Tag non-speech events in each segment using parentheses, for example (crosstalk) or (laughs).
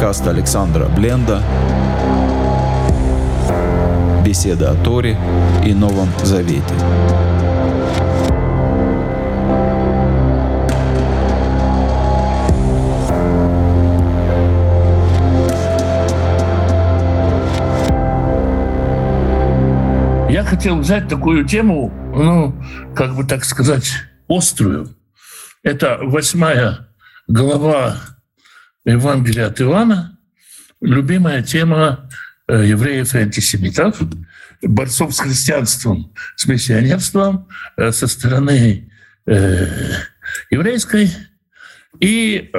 Подкаст Александра Бленда Беседа о Торе и Новом Завете. Я хотел взять такую тему, ну, как бы так сказать, острую. Это восьмая глава Евангелия от Ивана, любимая тема э, евреев и антисемитов, борцов с христианством, с миссионерством э, со стороны э, еврейской и,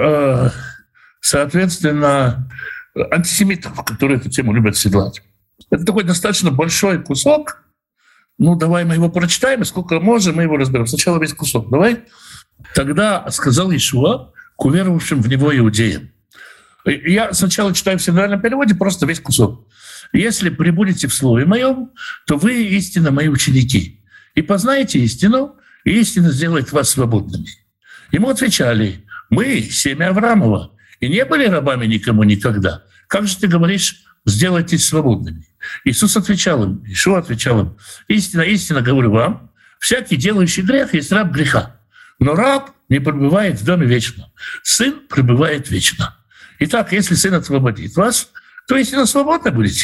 соответственно, антисемитов, которые эту тему любят седлать. Это такой достаточно большой кусок. Ну, давай мы его прочитаем, сколько можем, мы его разберем. Сначала весь кусок. Давай. Тогда сказал Ишуа к уверовавшим в него иудеям. Я сначала читаю в синодальном переводе просто весь кусок. «Если прибудете в слове моем, то вы истинно мои ученики, и познаете истину, и истина сделает вас свободными». Ему отвечали, «Мы, семя Авраамова, и не были рабами никому никогда. Как же ты говоришь, сделайтесь свободными?» Иисус отвечал им, Ишуа отвечал им, «Истина, истина говорю вам, всякий делающий грех есть раб греха, но раб не пребывает в доме вечно, сын пребывает вечно». Итак, если сын освободит вас, то истинно свободны будете.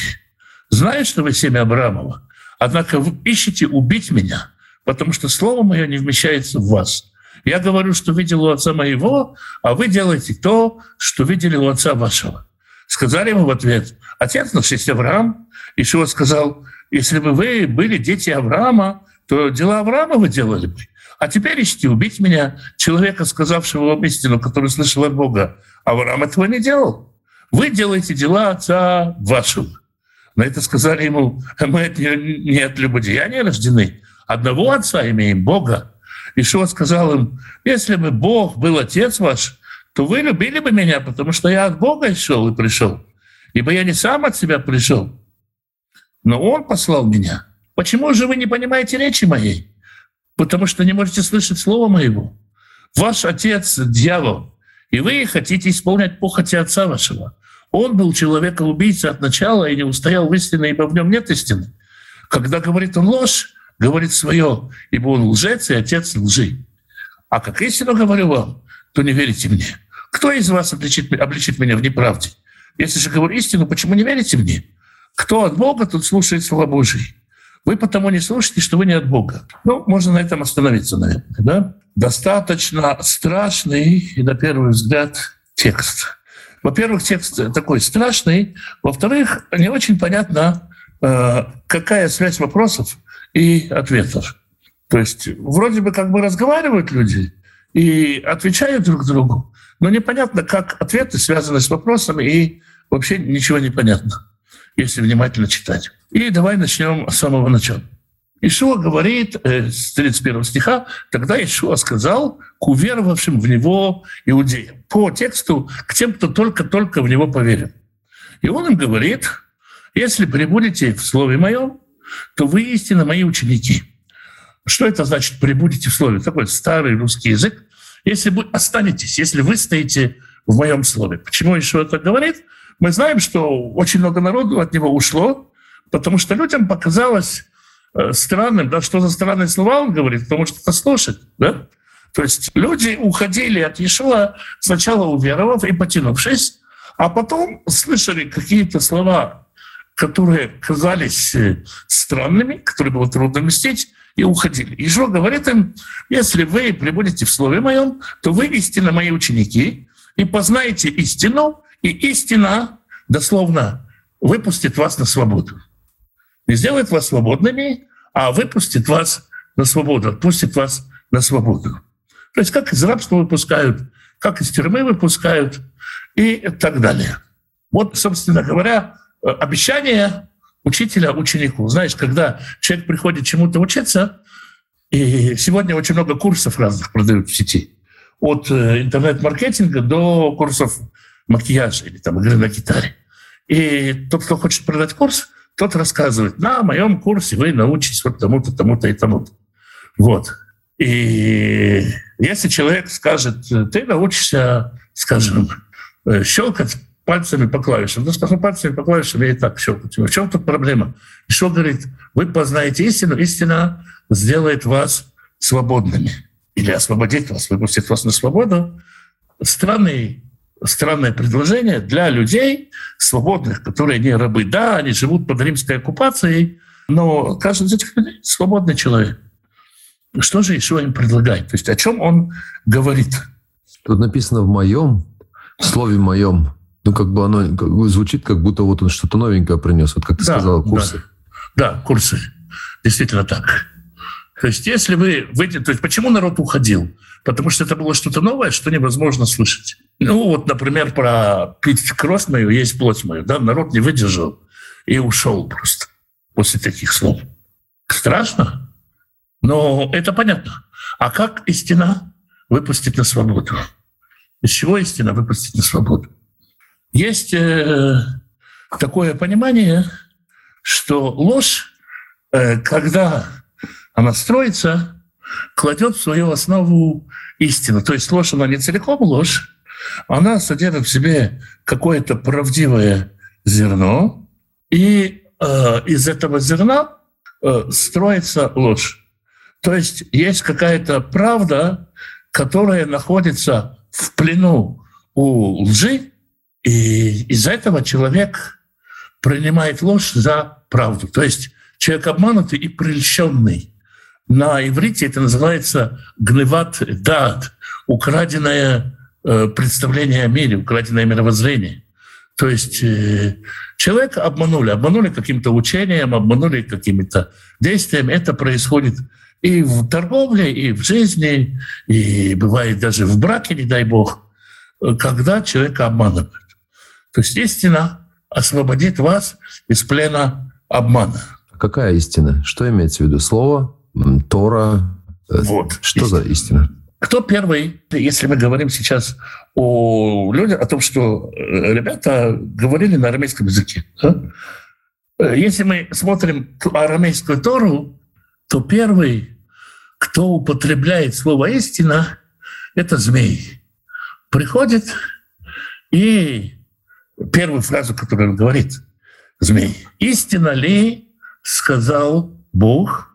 Знаю, что вы семя Абрамова, однако вы ищете убить меня, потому что слово мое не вмещается в вас. Я говорю, что видел у отца моего, а вы делаете то, что видели у отца вашего. Сказали ему в ответ, отец наш есть Авраам. Ишуа сказал, если бы вы были дети Авраама, то дела Авраама вы делали бы. А теперь ищите убить меня, человека, сказавшего вам истину, который слышал от Бога. Авраам этого не делал. Вы делаете дела отца вашего. На это сказали ему, мы от не от любодеяния рождены. Одного отца имеем, Бога. Ишуа сказал им, если бы Бог был отец ваш, то вы любили бы меня, потому что я от Бога шел и пришел. Ибо я не сам от себя пришел, но Он послал меня. Почему же вы не понимаете речи моей? Потому что не можете слышать слова моего. Ваш отец — дьявол, и вы хотите исполнять похоти отца вашего. Он был человека-убийца от начала и не устоял в истине, ибо в нем нет истины. Когда говорит он ложь, говорит свое, ибо он лжец и отец лжи. А как истину говорю вам, то не верите мне. Кто из вас обличит, обличит меня в неправде? Если же говорю истину, почему не верите мне? Кто от Бога, тот слушает слова Божьи. Вы потому не слушаете, что вы не от Бога. Ну, можно на этом остановиться, наверное. Да? Достаточно страшный и, на первый взгляд, текст. Во-первых, текст такой страшный. Во-вторых, не очень понятно, э, какая связь вопросов и ответов. То есть вроде бы как бы разговаривают люди и отвечают друг другу, но непонятно, как ответы связаны с вопросами, и вообще ничего не понятно если внимательно читать. И давай начнем с самого начала. Ишуа говорит э, с 31 стиха, тогда Ишуа сказал к уверовавшим в Него иудеям. По тексту к тем, кто только-только в Него поверил. И он им говорит, если прибудете в Слове Моем, то вы истинно мои ученики. Что это значит «прибудете в Слове»? Такой старый русский язык. Если вы останетесь, если вы стоите в моем Слове. Почему Ишуа это говорит? Мы знаем, что очень много народу от него ушло, потому что людям показалось э, странным, да, что за странные слова он говорит, потому что это слушать, да? То есть люди уходили от Иешуа, сначала уверовав и потянувшись, а потом слышали какие-то слова, которые казались э, странными, которые было трудно вместить, и уходили. Иешуа говорит им, если вы прибудете в Слове Моем, то вы истинно мои ученики, и познаете истину, и истина, дословно, выпустит вас на свободу. Не сделает вас свободными, а выпустит вас на свободу, отпустит вас на свободу. То есть как из рабства выпускают, как из тюрьмы выпускают и так далее. Вот, собственно говоря, обещание учителя ученику. Знаешь, когда человек приходит чему-то учиться, и сегодня очень много курсов разных продают в сети, от э, интернет-маркетинга до курсов макияжа или там игры на гитаре. И тот, кто хочет продать курс, тот рассказывает, на моем курсе вы научитесь вот тому-то, тому-то и тому-то. Вот. И если человек скажет, ты научишься, скажем, щелкать пальцами по клавишам. Ну, скажу, пальцами по клавишам я и так щелкаю. В чем тут проблема? Что говорит? Вы познаете истину, истина сделает вас свободными. Или освободит вас, выпустит вас на свободу. Странный странное предложение для людей свободных, которые не рабы. Да, они живут под римской оккупацией, но каждый из этих людей свободный человек. Что же еще им предлагает? То есть о чем он говорит? Тут написано в моем, в слове моем. Ну, как бы оно как бы звучит, как будто вот он что-то новенькое принес. Вот как ты да, сказал, курсы. Да, да, курсы. Действительно так. То есть если вы выйдете... То есть почему народ уходил? Потому что это было что-то новое, что невозможно слышать. Ну вот, например, про «пить кровь мою, есть плоть мою». Да? Народ не выдержал и ушел просто после таких слов. Страшно, но это понятно. А как истина выпустить на свободу? Из чего истина выпустить на свободу? Есть э, такое понимание, что ложь, э, когда она строится, кладет в свою основу истину. То есть ложь, она не целиком ложь, она содержит в себе какое-то правдивое зерно, и э, из этого зерна э, строится ложь. То есть есть какая-то правда, которая находится в плену у лжи, и из-за этого человек принимает ложь за правду. То есть человек обманутый и прельщенный. На иврите это называется гневат дат, украденное представление о мире, украденное мировоззрение. То есть э, человека обманули, обманули каким-то учением, обманули какими-то действиями. Это происходит и в торговле, и в жизни, и бывает даже в браке, не дай бог, когда человека обманывают. То есть истина освободит вас из плена обмана. Какая истина? Что имеется в виду? Слово, Тора? Э, вот. Что истина. за истина? Кто первый, если мы говорим сейчас о людях, о том, что э, ребята говорили на арамейском языке. Э, если мы смотрим арамейскую Тору, то первый, кто употребляет слово «истина», это змей. Приходит и первую фразу, которую он говорит, змей. «Истина ли, — сказал Бог,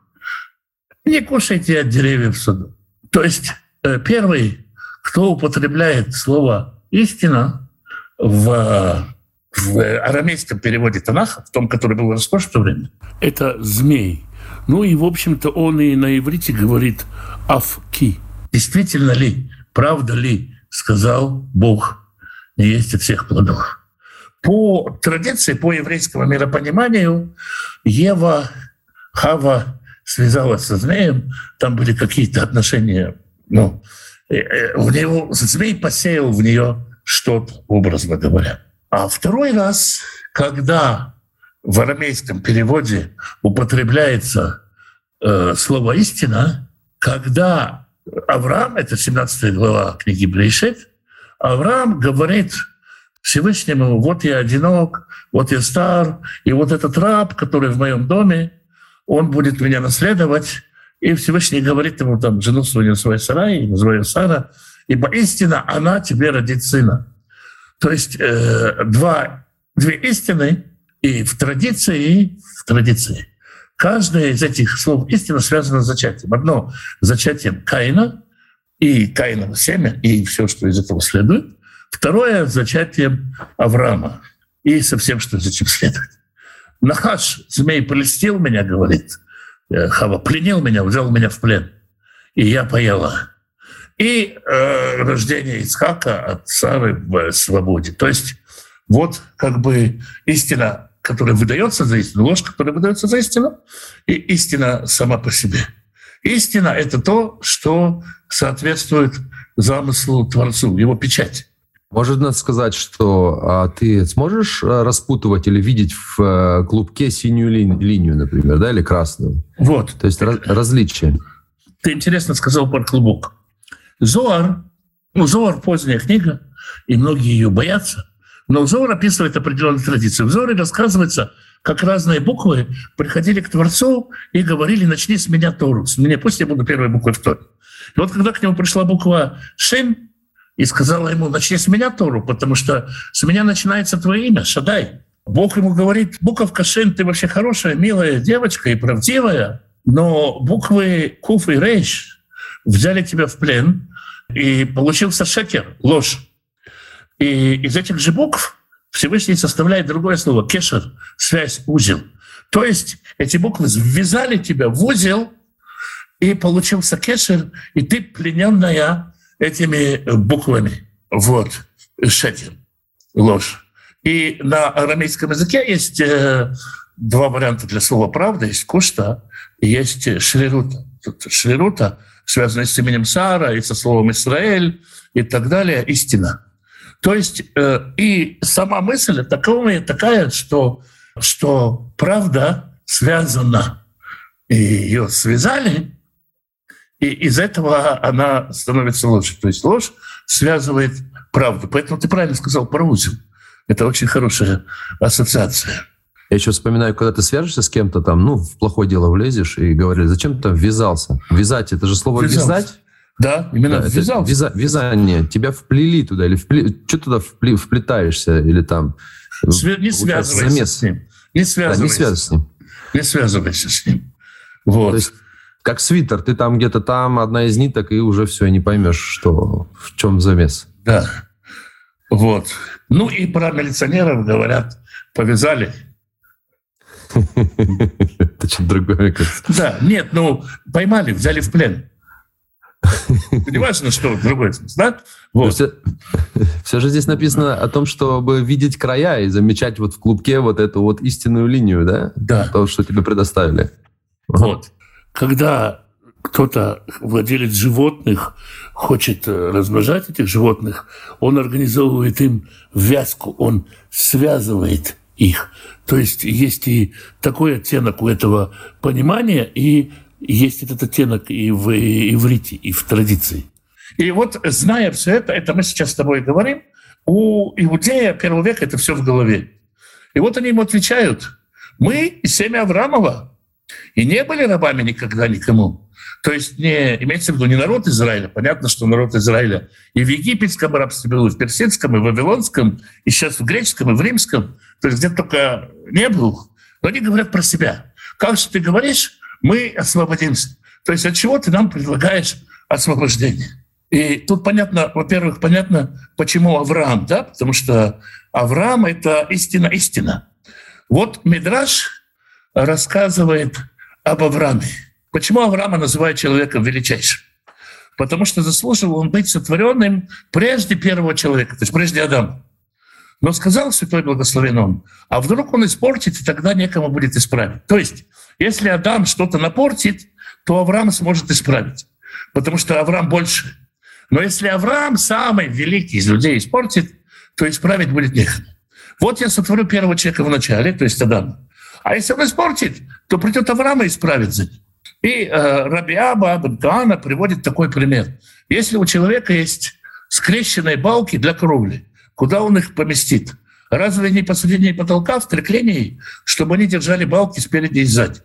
— не кушайте от деревьев саду». То есть первый, кто употребляет слово «истина» в, в арамейском переводе Танаха, в том, который был расскажен в то время, это змей. Ну и, в общем-то, он и на иврите говорит «авки». Действительно ли, правда ли, сказал Бог, не есть от всех плодов. По традиции, по еврейскому миропониманию, Ева, Хава связалась со змеем, там были какие-то отношения, ну, э, э, в него, змей посеял в нее что-то, образно говоря. А второй раз, когда в арамейском переводе употребляется э, слово «истина», когда Авраам, это 17 глава книги Брейшет, Авраам говорит – Всевышнему, вот я одинок, вот я стар, и вот этот раб, который в моем доме, он будет меня наследовать. И Всевышний говорит ему, там, жену свою называй Сарай, называй Сара, ибо истина, она тебе родит сына. То есть э, два, две истины и в традиции, и в традиции. Каждое из этих слов истина связано с зачатием. Одно — зачатием Каина и Каиново семя, и все, что из этого следует — Второе — зачатием Авраама и со всем, что за этим следует. Нахаш, змей, полистил меня, говорит Хава, пленил меня, взял меня в плен, и я поела. И э, рождение Ицхака от Сары в свободе. То есть вот как бы истина, которая выдается за истину, ложь, которая выдается за истину, и истина сама по себе. Истина — это то, что соответствует замыслу Творцу, его печать. Может надо сказать, что а, ты сможешь а, распутывать или видеть в а, клубке синюю ли, линию, например, да, или красную? Вот. То есть раз, различия. Ты интересно сказал про клубок. Зоар, ну, Зоар поздняя книга, и многие ее боятся, но Зоар описывает определенные традиции. В Зоре рассказывается, как разные буквы приходили к Творцу и говорили, начни с меня Тору, с меня, пусть я буду первой буквой в Торе. И вот когда к нему пришла буква Шем, и сказала ему, начни с меня Тору, потому что с меня начинается твое имя, Шадай. Бог ему говорит, буковка Шен, ты вообще хорошая, милая девочка и правдивая, но буквы Куф и Рейш взяли тебя в плен, и получился шекер, ложь. И из этих же букв Всевышний составляет другое слово — кешер, связь, узел. То есть эти буквы ввязали тебя в узел, и получился кешер, и ты плененная этими буквами. Вот, шекер, ложь. И на арамейском языке есть э, два варианта для слова «правда». Есть кушта есть шрирута. Шрирута, связанная с именем Сара и со словом «Израиль» и так далее, истина. То есть э, и сама мысль такая, такая что, что правда связана, и ее связали, и из этого она становится лучше. То есть ложь связывает правду. Поэтому ты правильно сказал про узел. Это очень хорошая ассоциация. Я еще вспоминаю, когда ты свяжешься с кем-то там, ну, в плохое дело влезешь и говорили, зачем ты там ввязался? Вязать, это же слово Ввязался. «вязать». Да, именно да, ввязался. Вяза, вязание. Тебя вплели туда, или впле, что туда впле, вплетаешься, или там... Свя, не связывайся замес. с ним. Не связывайся. Да, не связывайся с ним. Не связывайся с ним. Вот. То есть, как свитер, ты там где-то там, одна из ниток, и уже все, не поймешь, что, в чем замес. Да. Вот. Ну и про милиционеров говорят, повязали. Это что-то другое. Да, нет, ну, поймали, взяли в плен. Не важно, что другой смысл, да? Вот. Все, все же здесь написано о том, чтобы видеть края и замечать вот в клубке вот эту вот истинную линию, да? Да. То, что тебе предоставили. Вот. Когда кто-то, владелец животных, хочет э, размножать этих животных, он организовывает им вязку, он связывает их. То есть есть и такой оттенок у этого понимания, и есть этот оттенок и в иврите, и в традиции. И вот, зная все это, это мы сейчас с тобой говорим, у иудея первого века это все в голове. И вот они ему отвечают, мы семя Авраамова, и не были рабами никогда никому. То есть не, имеется в виду не народ Израиля, понятно, что народ Израиля и в египетском рабстве был, и в персидском, и в вавилонском, и сейчас в греческом, и в римском, то есть где только не был. Но они говорят про себя. Как же ты говоришь, мы освободимся. То есть от чего ты нам предлагаешь освобождение? И тут понятно, во-первых, понятно, почему Авраам, да, потому что Авраам — это истина-истина. Вот Мидраш рассказывает об Аврааме. Почему Авраама называют человеком величайшим? Потому что заслуживал он быть сотворенным прежде первого человека, то есть прежде Адама. Но сказал Святой Благословен он, а вдруг он испортит, и тогда некому будет исправить. То есть, если Адам что-то напортит, то Авраам сможет исправить, потому что Авраам больше. Но если Авраам самый великий из людей испортит, то исправить будет некому. Вот я сотворю первого человека в начале, то есть Адама. А если он испортит, то придет Авраам и исправит за ним. И э, Рабиаба Абдана приводит такой пример. Если у человека есть скрещенные балки для кровли, Куда он их поместит? Разве не посредине потолка в треклинии, чтобы они держали балки спереди и сзади?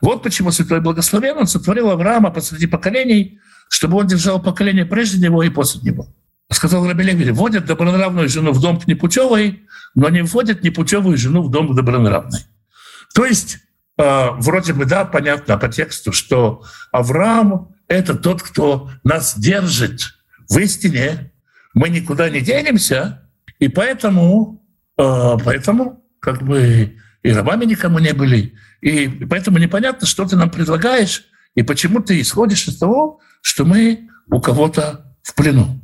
Вот почему Святой Благословен он сотворил Авраама посреди поколений, чтобы он держал поколение прежде него и после него. Сказал Раби Левери, вводят добронравную жену в дом к непутевой, но не вводят непутевую жену в дом к добронравной. То есть, э, вроде бы, да, понятно по тексту, что Авраам — это тот, кто нас держит в истине. Мы никуда не денемся, и поэтому, э, поэтому как бы и рабами никому не были. И поэтому непонятно, что ты нам предлагаешь, и почему ты исходишь из того, что мы у кого-то в плену.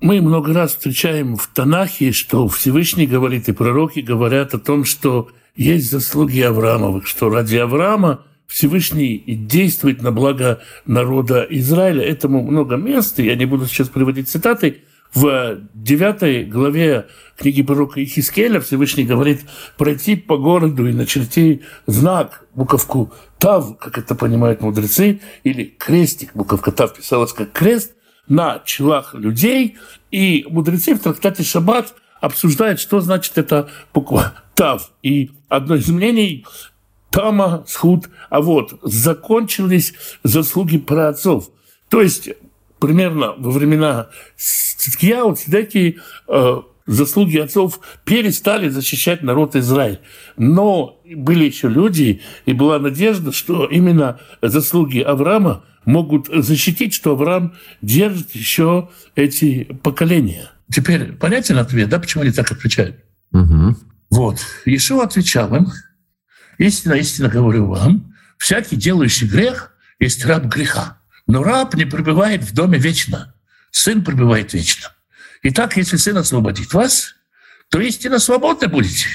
Мы много раз встречаем в Танахе, что Всевышний говорит, и пророки говорят о том, что есть заслуги Авраамовых, что ради Авраама Всевышний действует на благо народа Израиля. Этому много мест, я не буду сейчас приводить цитаты, в девятой главе книги пророка Ихискеля Всевышний говорит пройти по городу и начерти знак, буковку Тав, как это понимают мудрецы, или крестик, буковка Тав писалась как крест, на челах людей. И мудрецы в трактате Шаббат обсуждают, что значит эта буква Тав. И одно из мнений Тама, Схуд, а вот закончились заслуги праотцов. То есть примерно во времена Циткияу, Цидеки, э, заслуги отцов перестали защищать народ Израиль. Но были еще люди, и была надежда, что именно заслуги Авраама могут защитить, что Авраам держит еще эти поколения. Теперь понятен ответ, да, почему они так отвечают? Угу. Вот. Ишуа отвечал им, истинно, истинно говорю вам, всякий делающий грех есть раб греха. Но раб не пребывает в доме вечно. Сын пребывает вечно. Итак, если сын освободит вас, то истинно свободны будете.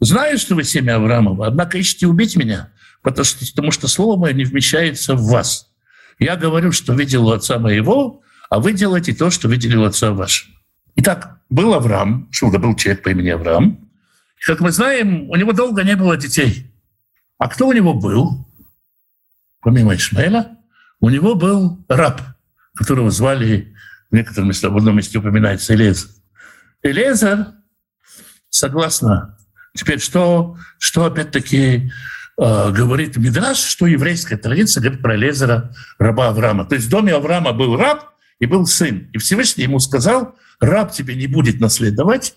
Знаю, что вы семя Авраамова, однако ищите убить меня, потому что, потому что слово мое не вмещается в вас. Я говорю, что видел у отца моего, а вы делаете то, что видели у отца вашего. Итак, был Авраам, Шуда был человек по имени Авраам. Как мы знаем, у него долго не было детей. А кто у него был? Помимо Ишмаэля, у него был раб, которого звали, в некотором месте, в одном месте упоминается Элезер. Элезер, согласно, теперь что, что опять-таки э, говорит Мидраш, что еврейская традиция говорит про Элезера, раба Авраама. То есть в доме Авраама был раб и был сын. И Всевышний ему сказал, раб тебе не будет наследовать,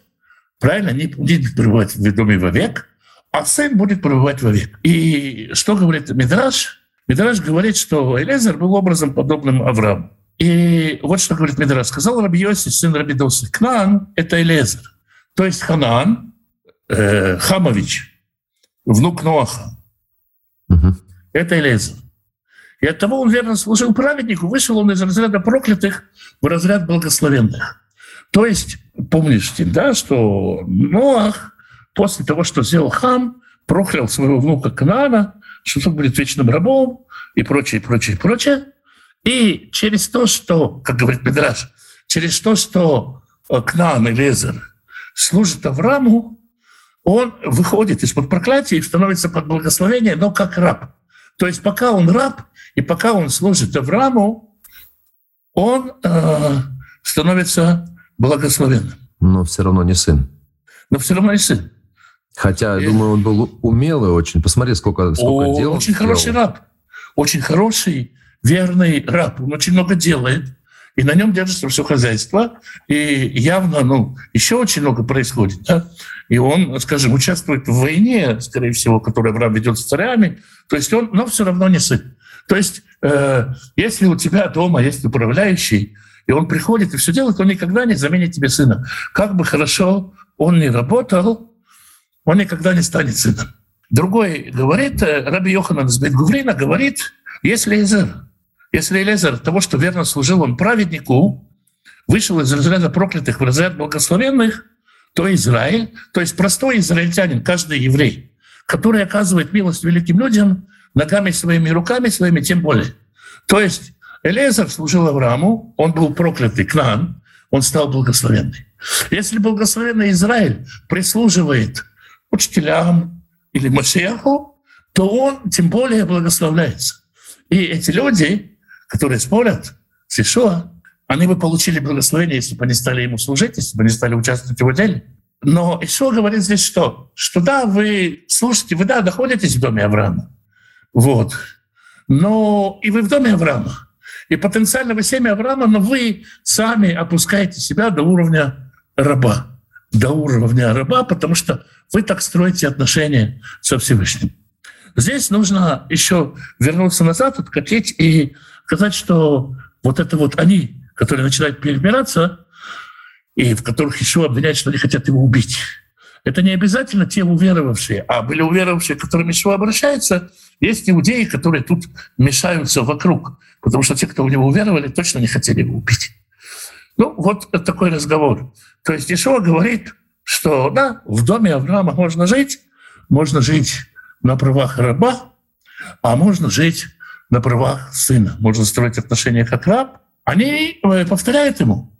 правильно, не будет пребывать в доме вовек, а сын будет пребывать вовек. И что говорит Мидраш? Мидраш говорит, что Элезер был образом подобным Аврааму. И вот что говорит Мидраш. Сказал Раби Йоси, сын Раби Досы, Кнан — это Элезер. То есть Ханаан, э, Хамович, внук Ноаха. Угу. Это Элезер. И от того он верно служил праведнику, вышел он из разряда проклятых в разряд благословенных. То есть, помнишь, да, что Ноах после того, что сделал Хам, проклял своего внука Канана, что он будет вечным рабом и прочее, прочее, прочее. И через то, что, как говорит Медраж, через то, что э, Кнаан и Лезер служит Аврааму, он выходит из-под проклятия и становится под благословение, но как раб. То есть пока он раб и пока он служит Аврааму, он э, становится благословенным. Но все равно не сын. Но все равно не сын. Хотя, я думаю, он был умелый очень. Посмотри, сколько, сколько О, дел. Очень хороший раб. Очень хороший, верный раб. Он очень много делает. И на нем держится все хозяйство. И явно, ну, еще очень много происходит. Да? И он, скажем, участвует в войне, скорее всего, которую Авраам ведет с царями. То есть он, но все равно не сын. То есть, э, если у тебя дома есть управляющий, и он приходит и все делает, он никогда не заменит тебе сына. Как бы хорошо он ни работал, он никогда не станет сыном. Другой говорит, э, Раби Йоханан из Бетгуврина говорит, если Элизер, если Элизер того, что верно служил он праведнику, вышел из разряда проклятых в разряд благословенных, то Израиль, то есть простой израильтянин, каждый еврей, который оказывает милость великим людям, ногами своими, руками своими, тем более. То есть Элезар служил Аврааму, он был проклятый Кнан, он стал благословенный. Если благословенный Израиль прислуживает учителям или Машеху, то он тем более благословляется. И эти люди, которые спорят с Ишуа, они бы получили благословение, если бы они стали ему служить, если бы они стали участвовать в его деле. Но Ишуа говорит здесь что? Что да, вы слушайте, вы да, находитесь в доме Авраама. Вот. Но и вы в доме Авраама. И потенциально вы семя Авраама, но вы сами опускаете себя до уровня раба до уровня раба, потому что вы так строите отношения со Всевышним. Здесь нужно еще вернуться назад, откатить и сказать, что вот это вот они, которые начинают перемираться, и в которых еще обвиняют, что они хотят его убить. Это не обязательно те уверовавшие, а были уверовавшие, к которым еще обращаются. Есть иудеи, которые тут мешаются вокруг, потому что те, кто в него уверовали, точно не хотели его убить. Ну, вот такой разговор. То есть Ишуа говорит, что да, в доме Авраама можно жить, можно жить на правах раба, а можно жить на правах сына. Можно строить отношения как раб. Они э, повторяют ему.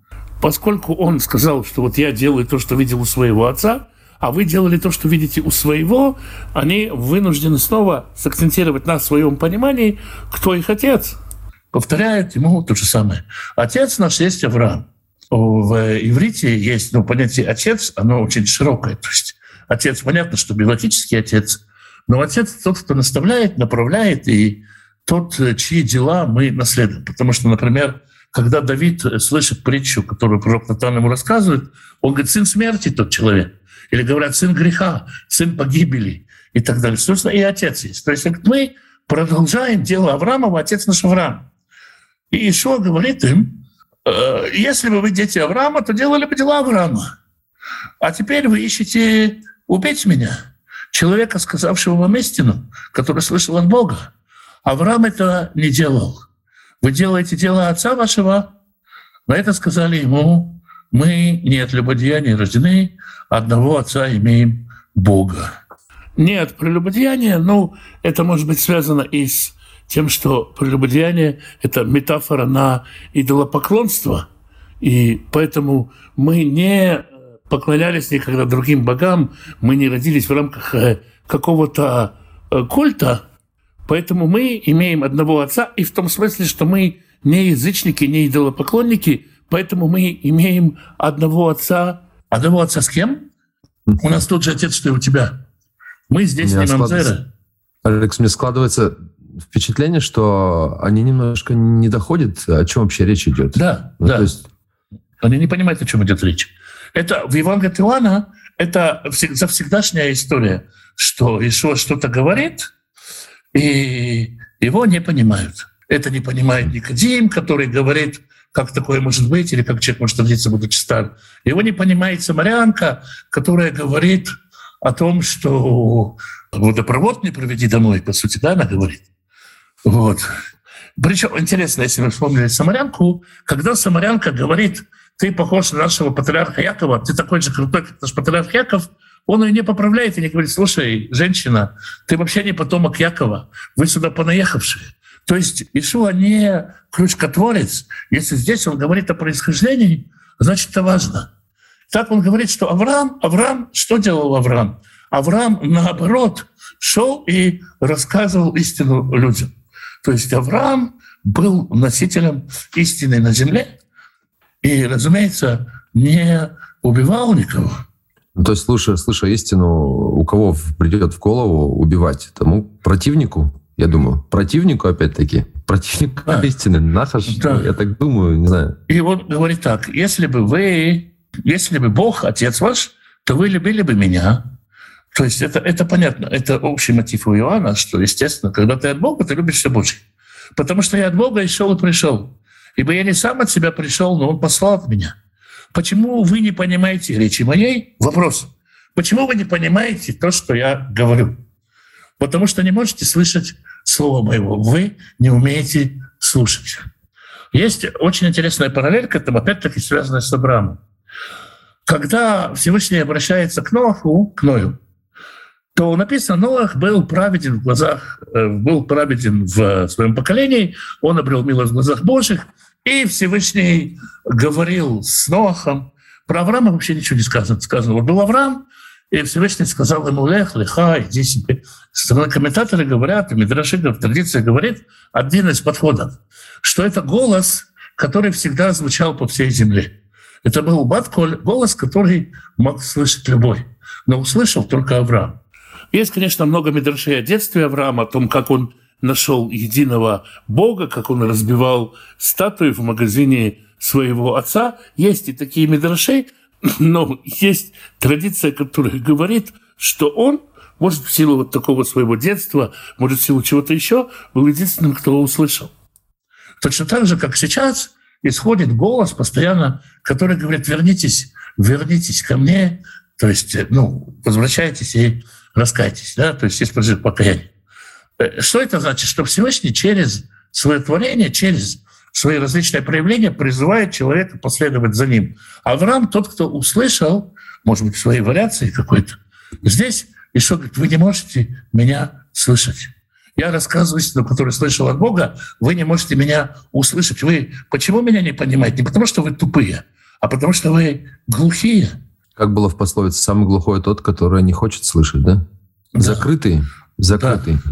Поскольку он сказал, что вот я делаю то, что видел у своего отца, а вы делали то, что видите у своего, они вынуждены снова сакцентировать на своем понимании, кто их отец повторяет ему то же самое. Отец наш есть Авраам. В иврите есть ну, понятие «отец», оно очень широкое. То есть отец, понятно, что биологический отец, но отец тот, кто наставляет, направляет, и тот, чьи дела мы наследуем. Потому что, например, когда Давид слышит притчу, которую пророк Натан ему рассказывает, он говорит, сын смерти тот человек. Или говорят, сын греха, сын погибели и так далее. Собственно, и отец есть. То есть мы продолжаем дело Авраамова, отец наш Авраам. И Ишуа говорит им, «Э, если бы вы дети Авраама, то делали бы дела Авраама. А теперь вы ищете убить меня, человека, сказавшего вам истину, который слышал от Бога. Авраам это не делал. Вы делаете дело отца вашего. На это сказали ему, мы не от любодеяния рождены, одного отца имеем Бога. Нет, прелюбодеяние, ну, это может быть связано и с тем, что прелюбодеяние — это метафора на идолопоклонство, и поэтому мы не поклонялись никогда другим богам, мы не родились в рамках э, какого-то э, культа, поэтому мы имеем одного отца, и в том смысле, что мы не язычники, не идолопоклонники, поэтому мы имеем одного отца. Одного отца с кем? У нас тот же отец, что и у тебя. Мы здесь не мамзеры. Алекс, мне складывается впечатление, что они немножко не доходят, о чем вообще речь идет. Да, ну, да. То есть... Они не понимают, о чем идет речь. Это в Евангелии от Иоанна это завсегдашняя история, что Ишуа что-то говорит, и его не понимают. Это не понимает Никодим, который говорит, как такое может быть, или как человек может родиться, будучи стар. Его не понимает самарянка, которая говорит о том, что водопровод не проведи домой, по сути, да, она говорит. Вот. Причем интересно, если вы вспомнили самарянку, когда самарянка говорит, ты похож на нашего патриарха Якова, ты такой же крутой, как наш патриарх Яков, он ее не поправляет и не говорит, слушай, женщина, ты вообще не потомок Якова, вы сюда понаехавшие. То есть Ишуа не крючкотворец. Если здесь он говорит о происхождении, значит, это важно. Так он говорит, что Авраам, Авраам, что делал Авраам? Авраам, наоборот, шел и рассказывал истину людям. То есть Авраам был носителем истины на земле, и, разумеется, не убивал никого. Ну, то есть, слушая, слыша истину, у кого придет в голову убивать? Тому противнику, я думаю. Противнику, опять-таки. Противник да. истины. Нахаш, да. я так думаю, не знаю. И он говорит так, если бы вы, если бы Бог, Отец ваш, то вы любили бы меня. То есть это, это понятно, это общий мотив у Иоанна, что, естественно, когда ты от Бога, ты любишь все Божье. Потому что я от Бога и шел и пришел. Ибо я не сам от себя пришел, но Он послал от меня. Почему вы не понимаете речи моей? Вопрос. Почему вы не понимаете то, что я говорю? Потому что не можете слышать слова моего. Вы не умеете слушать. Есть очень интересная параллель к этому, опять-таки связанная с Абрамом. Когда Всевышний обращается к Ноху, к Ною, то написано, Ноах был праведен в глазах, э, был праведен в своем поколении, он обрел милость в глазах Божьих, и Всевышний говорил с Ноахом. Про Авраама вообще ничего не сказано. Сказано, вот был Авраам, и Всевышний сказал ему, лех, леха, иди себе. Комментаторы говорят, и Мидраши в традиции говорит, один из подходов, что это голос, который всегда звучал по всей земле. Это был Батколь, голос, который мог слышать любой, но услышал только Авраам. Есть, конечно, много мидрашей о детстве Авраама, о том, как он нашел единого Бога, как он разбивал статуи в магазине своего отца. Есть и такие мидрашей, (laughs) но есть традиция, которая говорит, что он, может, в силу вот такого своего детства, может, в силу чего-то еще, был единственным, кто его услышал. Точно так же, как сейчас исходит голос постоянно, который говорит, вернитесь, вернитесь ко мне, то есть, ну, возвращайтесь и раскайтесь, да, то есть покаяния. Э, что это значит? Что Всевышний через свое творение, через свои различные проявления призывает человека последовать за ним. Авраам тот, кто услышал, может быть, в своей вариации какой-то. Здесь еще говорит, вы не можете меня слышать. Я рассказываю истину, которую слышал от Бога, вы не можете меня услышать. Вы почему меня не понимаете? Не потому, что вы тупые, а потому, что вы глухие. Как было в пословице, самый глухой тот, который не хочет слышать, да? да. Закрытый, закрытый. Да.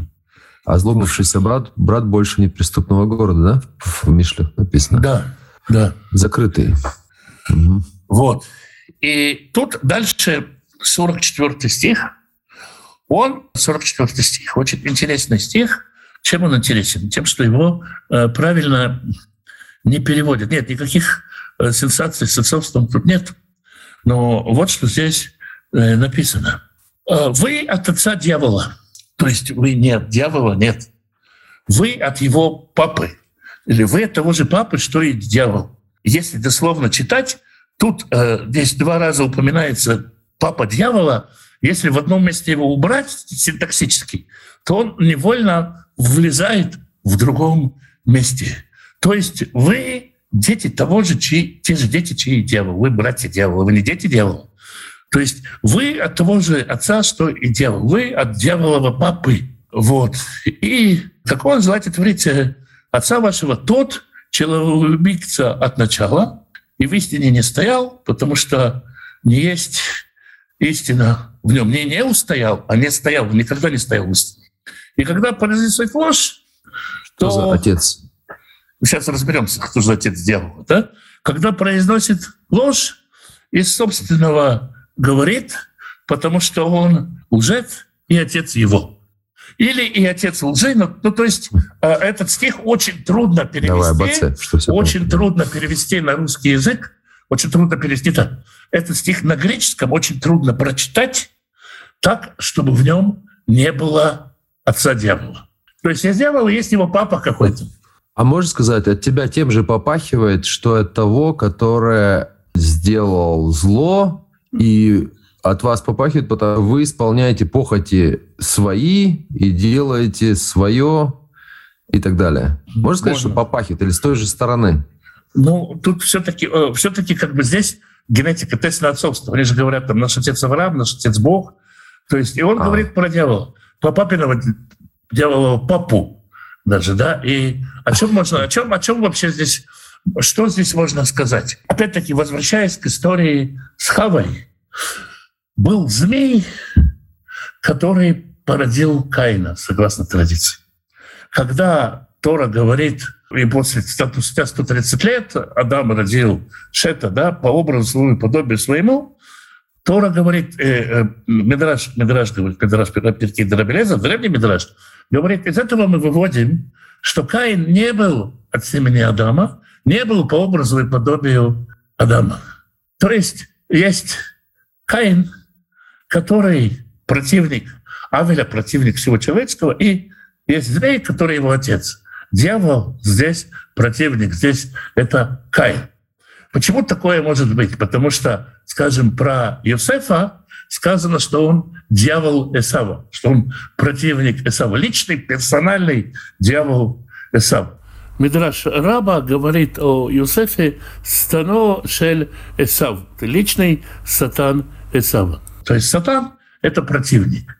А злобившийся брат, брат больше неприступного города, да? В Мишлях написано. Да, да. Закрытый. Угу. Вот. И тут дальше 44 стих. Он, 44 стих, очень интересный стих. Чем он интересен? Тем, что его э, правильно не переводят. Нет, никаких э, сенсаций с отцовством тут нет. Но вот что здесь э, написано. Э, вы от отца дьявола. То есть вы не от дьявола, нет. Вы от его папы. Или вы от того же папы, что и дьявол. Если дословно читать, тут э, здесь два раза упоминается папа дьявола. Если в одном месте его убрать синтаксически, то он невольно влезает в другом месте. То есть вы дети того же, чьи, те же дети, чьи дьявол. Вы братья дьявола, вы не дети дьявола. То есть вы от того же отца, что и дьявол. Вы от дьяволова папы. Вот. И такое желательно творить отца вашего, тот человеколюбиться от начала и в истине не стоял, потому что не есть истина в нем. Не не устоял, а не стоял, никогда не стоял в истине. И когда произнесет ложь, что то... за отец? Сейчас разберемся, кто же отец сделал. Да? Когда произносит ложь, из собственного говорит, потому что он лжец и отец его. Или и отец лжи. Ну, ну то есть э, этот стих очень трудно перевести. Давай об отце, что все очень понятно. трудно перевести на русский язык. Очень трудно перевести. Так. Этот стих на греческом очень трудно прочитать так, чтобы в нем не было отца дьявола. То есть есть дьявол, есть его папа какой-то. А можно сказать, от тебя тем же попахивает, что от того, которое сделал зло, и от вас попахивает, потому что вы исполняете похоти свои и делаете свое и так далее. Можно сказать, Можно. что попахивает или с той же стороны? Ну, тут все-таки, э, все-таки как бы здесь генетика тест на отцовство. Они же говорят, там, наш отец Авраам, наш отец Бог. То есть, и он а. говорит про дьявола. По папиного дьявола папу даже, да? И о чем можно, о чем, о чем вообще здесь, что здесь можно сказать? Опять-таки, возвращаясь к истории с Хавой, был змей, который породил Каина, согласно традиции. Когда Тора говорит, и после спустя 130 лет Адам родил Шета, да, по образу своему подобию своему, Тора говорит, э, э, Медраж, Медраж говорит, Медраж Перки Драбелеза, древний Медраж, говорит, из этого мы выводим, что Каин не был от семени Адама, не был по образу и подобию Адама. То есть есть Каин, который противник Авеля, противник всего человеческого, и есть змей, который его отец. Дьявол здесь противник, здесь это Каин. Почему такое может быть? Потому что, скажем, про Иосифа сказано, что он дьявол Эсава, что он противник Эсава, личный, персональный дьявол Эсава. Мидраш Раба говорит о Юсефе «стано шель Эсав», личный сатан Эсава. То есть сатан — это противник.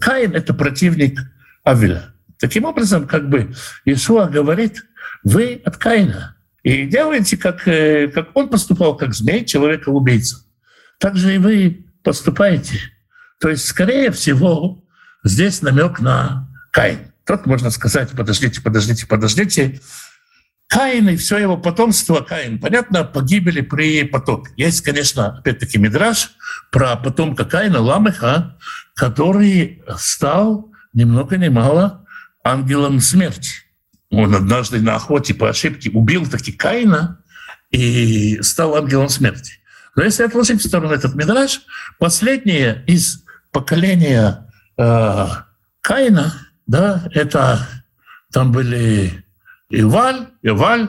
Каин — это противник Авеля. Таким образом, как бы Иешуа говорит, вы от Каина. И делаете, как, э, как он поступал, как змей, человека-убийца. Так же и вы поступаете. То есть, скорее всего, здесь намек на Каин. Тут можно сказать, подождите, подождите, подождите, Каин и все его потомство, Каин, понятно, погибели при потопе. Есть, конечно, опять-таки Мидраж про потомка Каина, Ламеха, который стал ни много ни мало ангелом смерти. Он однажды на охоте по ошибке убил таки Каина и стал ангелом смерти. Но если отложить в сторону этот Мидраж, последнее из поколения э, Каина, да, это там были Иваль, Иваль,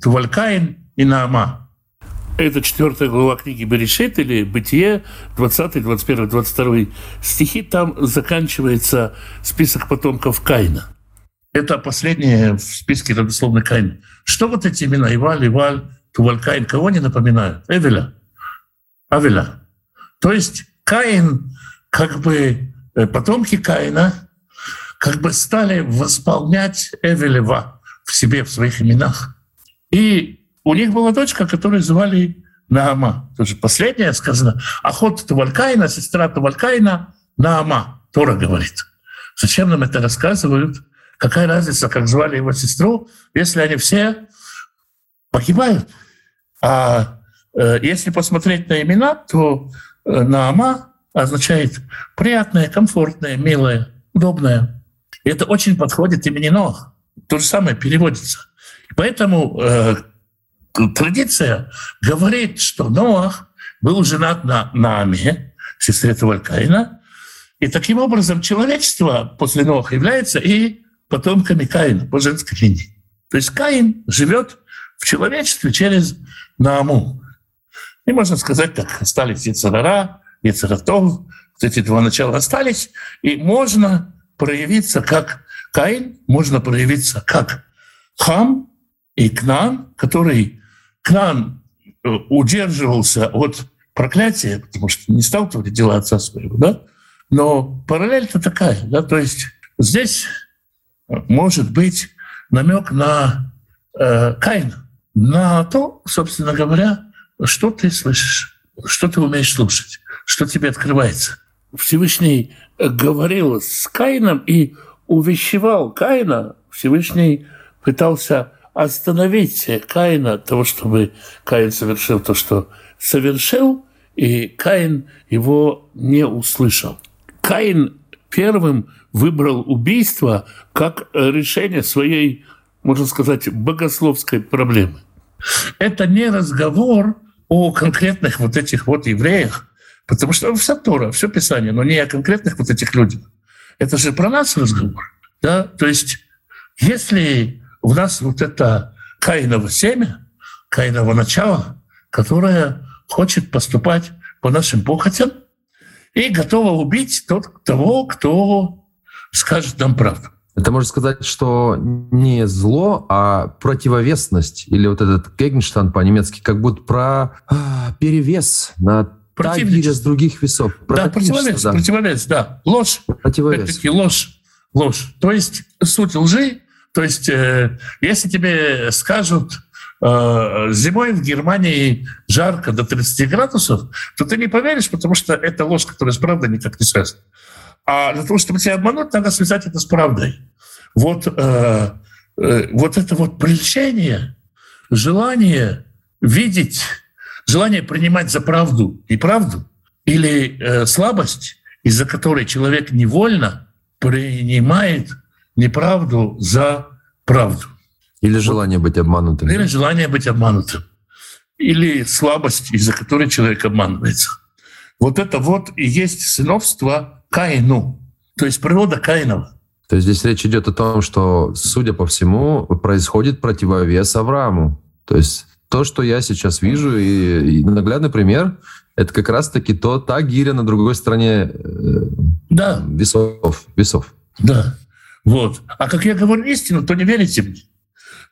Тувалькаин и Наама. Это четвертая глава книги Берешит или Бытие, 20, 21, 22 стихи. Там заканчивается список потомков Каина. Это последнее в списке родословной Каина. Что вот эти имена Иваль, Иваль, Тувалькаин, кого они напоминают? Эвеля. Авеля. То есть Каин, как бы э, потомки Каина, как бы стали восполнять Эвелева в себе, в своих именах. И у них была дочка, которую звали Наама. Тоже последняя сказано. Охота Тавалькаина, сестра Тавалькаина, Наама. Тора говорит. Зачем нам это рассказывают? Какая разница, как звали его сестру, если они все погибают? А э, если посмотреть на имена, то э, Наама означает приятное, комфортное, милое, удобное. И это очень подходит имени Ноах. То же самое переводится. Поэтому, э, традиция говорит, что Ноах был женат на Наме, сестре Каина, и таким образом человечество после Ноаха является и потомками Каина по женской линии. То есть Каин живет в человечестве через Нааму. И можно сказать, как остались Яцерара, Яцератов, вот эти два начала остались, и можно проявиться как Каин, можно проявиться как Хам и Кнан, который Кнан э, удерживался от проклятия, потому что не стал творить дела отца своего, да? Но параллель-то такая, да, то есть здесь может быть намек на э, Каин, на то, собственно говоря, что ты слышишь, что ты умеешь слушать, что тебе открывается. Всевышний говорил с Каином и увещевал Каина. Всевышний пытался остановить Каина от того, чтобы Каин совершил то, что совершил, и Каин его не услышал. Каин первым выбрал убийство как решение своей, можно сказать, богословской проблемы. Это не разговор о конкретных вот этих вот евреях, потому что вся Тора, все Писание, но не о конкретных вот этих людях. Это же про нас разговор. Да? То есть если у нас вот это Каиново семя, Каиново начало, которое хочет поступать по нашим похотям и готово убить тот, того, кто скажет нам правду. Это можно сказать, что не зло, а противовесность, или вот этот Гегенштан по-немецки, как будто про а, перевес на тагере с других весов. Да, противовес, да. противовес, да. Ложь. Противовес. Опять-таки ложь. Ложь. То есть суть лжи, то есть э, если тебе скажут, э, зимой в Германии жарко до 30 градусов, то ты не поверишь, потому что это ложь, которая с правдой никак не связана. А для того, чтобы тебя обмануть, надо связать это с правдой. Вот, э, э, вот это вот прельщение, желание видеть, желание принимать за правду и правду, или э, слабость, из-за которой человек невольно принимает неправду за правду. Или желание быть обманутым. Или желание быть обманутым. Или слабость, из-за которой человек обманывается. Вот это вот и есть сыновство Каину, то есть природа Каинова. То есть здесь речь идет о том, что, судя по всему, происходит противовес Аврааму. То есть то, что я сейчас вижу, и, и наглядный пример, это как раз-таки то, та гиря на другой стороне э, да. весов, весов. Да. Вот. А как я говорю истину, то не верите мне.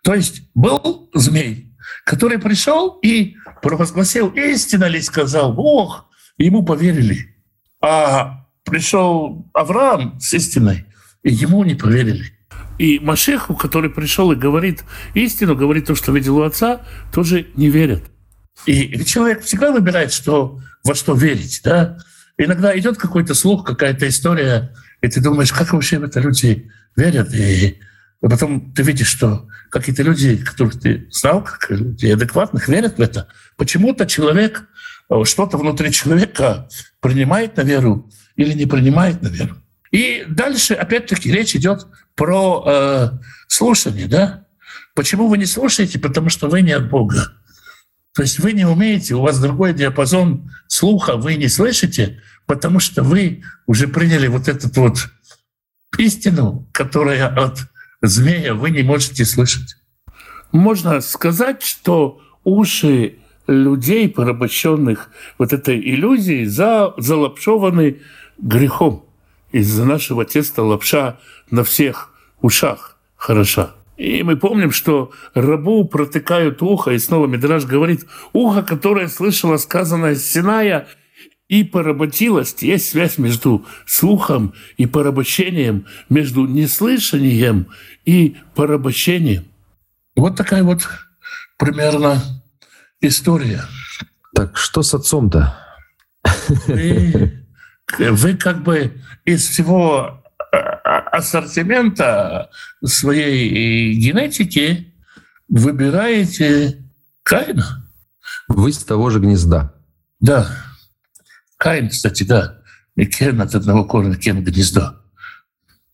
То есть был змей, который пришел и провозгласил истинно ли сказал Бог, и ему поверили. А пришел Авраам с истиной, и ему не поверили. И Машеху, который пришел и говорит истину, говорит то, что видел у отца, тоже не верят. И человек всегда выбирает, что, во что верить. Да? Иногда идет какой-то слух, какая-то история, и ты думаешь, как вообще в это люди верят. И потом ты видишь, что какие-то люди, которых ты знал, как люди адекватных, верят в это. Почему-то человек, что-то внутри человека принимает на веру, или не принимает на веру. И дальше, опять-таки, речь идет про э, слушание. Да? Почему вы не слушаете? Потому что вы не от Бога. То есть вы не умеете, у вас другой диапазон слуха, вы не слышите, потому что вы уже приняли вот эту вот истину, которая от змея вы не можете слышать. Можно сказать, что уши людей, порабощенных вот этой иллюзией, за, залапшованы грехом. Из-за нашего теста лапша на всех ушах хороша. И мы помним, что рабу протыкают ухо, и снова Мидраж говорит, ухо, которое слышало сказанное Синая, и поработилость. Есть связь между слухом и порабощением, между неслышанием и порабощением. Вот такая вот примерно история. Так что с отцом-то? Вы как бы из всего э, ассортимента своей генетики выбираете Каина. Вы с того же гнезда. Да. Каин, кстати, да. И Кен от одного корня, Кен гнездо.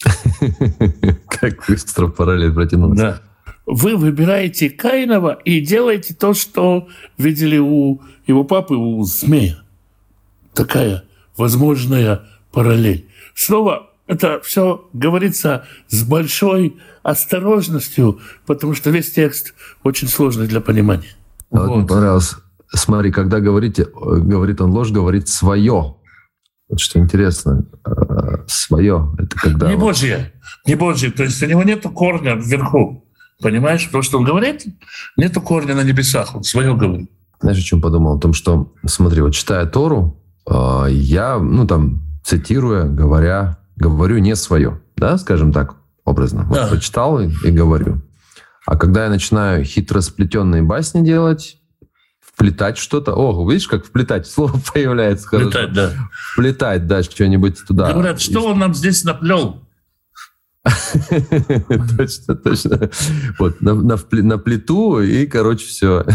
(laughs) Как быстро параллель протянулся. Да. вы выбираете Каинова и делаете то, что видели у его папы, у змея. Такая возможная параллель. Снова это все говорится с большой осторожностью, потому что весь текст очень сложный для понимания. А вот. Мне понравилось. Смотри, когда говорите, говорит он ложь, говорит свое. Вот что интересно, а, свое. Это когда... Не Божье, не Божье. То есть у него нет корня вверху. Понимаешь? То, что он говорит, нету корня на небесах. Он свое говорит. Знаешь, о чем подумал? О том, что, смотри, вот читая Тору, я, ну там, цитируя, говоря, говорю не свое, да, скажем так, образно. Да. Вот прочитал и, и говорю. А когда я начинаю хитро сплетенные басни делать, вплетать что-то. О, видишь, как вплетать (laughs) слово появляется. Вплетать, да. Вплетать, да, что-нибудь туда. Говорят, что он нам здесь наплел? (laughs) Точно, точно. Вот, на, плиту, и, короче, все.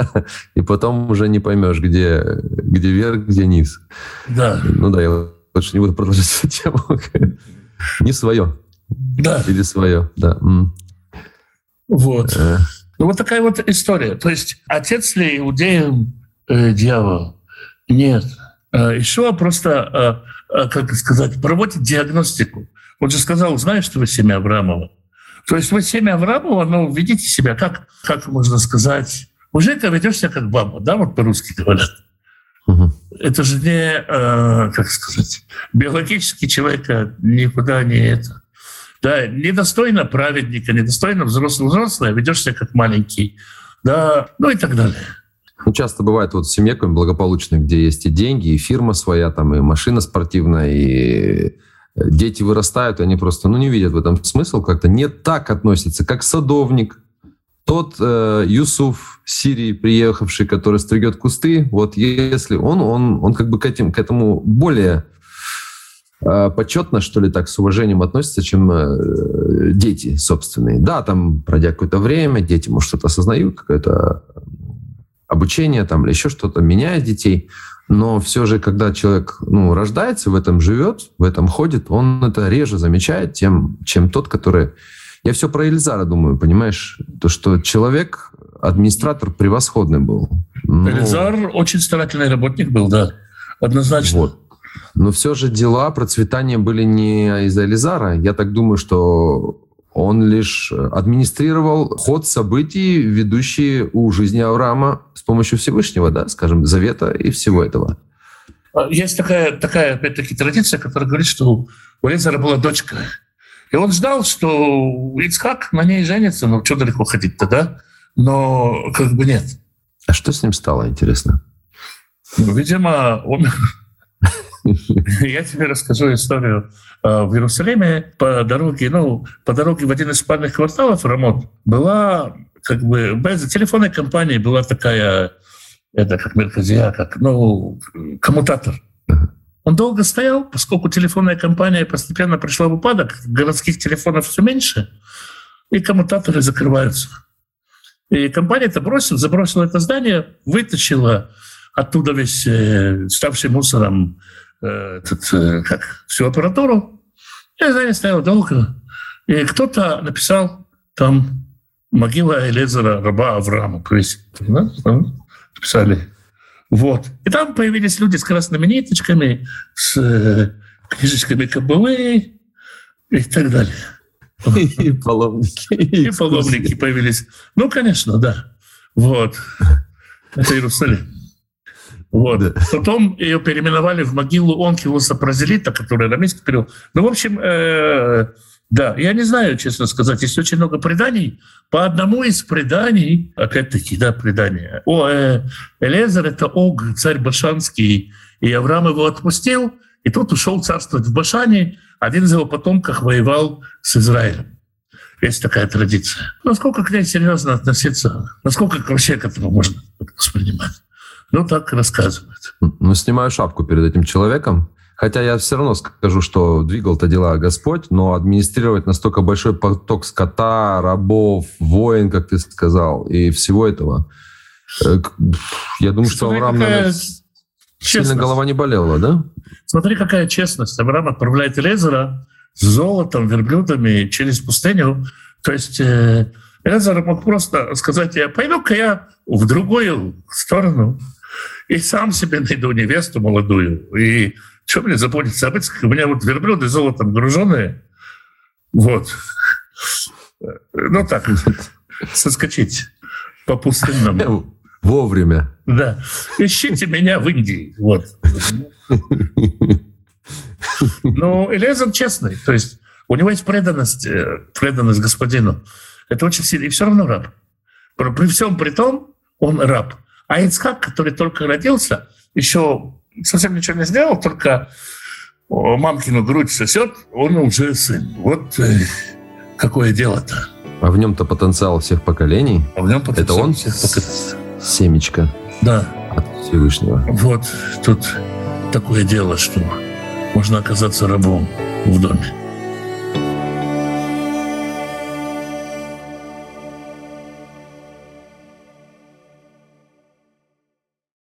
(laughs) И потом уже не поймешь, где, вверх, где низ. Да. Ну да, я лучше не буду продолжать эту тему. не свое. Да. Или свое, да. Вот. Э. Ну, вот такая вот история. То есть отец ли иудеям э, дьявол? Нет. Э, Ишуа просто, э, как сказать, проводит диагностику. Он же сказал, знаешь, что вы семя Авраамова? То есть вы семя Авраамова, но ну, ведите себя, как, как можно сказать, уже ты ведешь себя как баба, да, вот по-русски говорят. Угу. Это же не, э, как сказать, биологически человека никуда не это. Да, недостойно праведника, недостойно взрослого взрослого, ведешь себя как маленький. Да, ну и так далее. Ну, часто бывает вот в семье благополучной, где есть и деньги, и фирма своя, там, и машина спортивная, и дети вырастают, они просто ну, не видят в этом смысл, как-то не так относятся, как садовник. Тот э, Юсуф Сирии, приехавший, который стригет кусты, вот если он, он, он как бы к, этим, к этому более э, почетно, что ли, так, с уважением относится, чем э, дети собственные. Да, там, пройдя какое-то время, дети, может, что-то осознают, какое-то обучение там или еще что-то меняет детей – но все же, когда человек ну, рождается, в этом живет, в этом ходит, он это реже замечает, тем, чем тот, который... Я все про Эльзара думаю, понимаешь? То, что человек, администратор превосходный был. Но... Эльзар очень старательный работник был, да, однозначно. Вот. Но все же дела процветания были не из-за Элизара. Я так думаю, что он лишь администрировал ход событий, ведущие у жизни Авраама с помощью Всевышнего, да, скажем, завета и всего этого. А, есть такая, такая опять-таки, традиция, которая говорит, что у Элизара была дочка. И он ждал, что Ицхак на ней женится, ну, что далеко ходить-то, да? Но как бы нет. А что с ним стало, интересно? Ну, видимо, он... (laughs) Я тебе расскажу историю Э, в Иерусалиме по дороге, ну, по дороге в один из спальных кварталов Рамот была как бы без телефонной компании была такая, это как Мерказия, как, ну, коммутатор. Он долго стоял, поскольку телефонная компания постепенно пришла в упадок, городских телефонов все меньше, и коммутаторы закрываются. И компания это бросила, забросила это здание, вытащила оттуда весь э, ставший мусором этот, э, как, всю аппаратуру. Я за ней стоял долго. И кто-то написал там могила Элезера, раба Авраама. Да? Написали. Вот. И там появились люди с красными ниточками, с э, книжечками Кабалы и так далее. И паломники. И паломники появились. Ну, конечно, да. Вот. Это Иерусалим. Вот. Потом ее переименовали в могилу Онкилуса Прозелита, который рамейский перевод. Ну, в общем, э, да, я не знаю, честно сказать, есть очень много преданий. По одному из преданий, опять-таки, да, предание, о, э, Элезер — это Ог, царь Башанский, и Авраам его отпустил, и тот ушел царствовать в Башане, один из его потомков воевал с Израилем. Есть такая традиция. Насколько к ней серьезно относиться, насколько вообще к этому можно воспринимать? Ну, так рассказывают. Ну, снимаю шапку перед этим человеком. Хотя я все равно скажу, что двигал-то дела Господь, но администрировать настолько большой поток скота, рабов, воин, как ты сказал, и всего этого, э, я думаю, что Авраам, наверное, сильно голова не болела, да? Смотри, какая честность. Авраам отправляет Лезера с золотом, верблюдами через пустыню. То есть э, Элязар мог просто сказать, я пойду-ка я в другую сторону и сам себе найду невесту молодую. И что мне заботиться об этих? У меня вот верблюды золотом груженные. Вот. Ну так, соскочить по пустынному. (laughs) Вовремя. Да. Ищите меня в Индии. Вот. Ну, Элиазар честный. То есть у него есть преданность, э, преданность господину. Это очень сильно. И все равно раб. При всем при том, он раб. А Ицхак, который только родился, еще совсем ничего не сделал, только мамкину грудь сосет, он уже сын. Вот э, какое дело-то. А в нем-то потенциал всех поколений. А в нем потенциал Это он всех семечко. Да. От Всевышнего. Вот тут такое дело, что можно оказаться рабом в доме.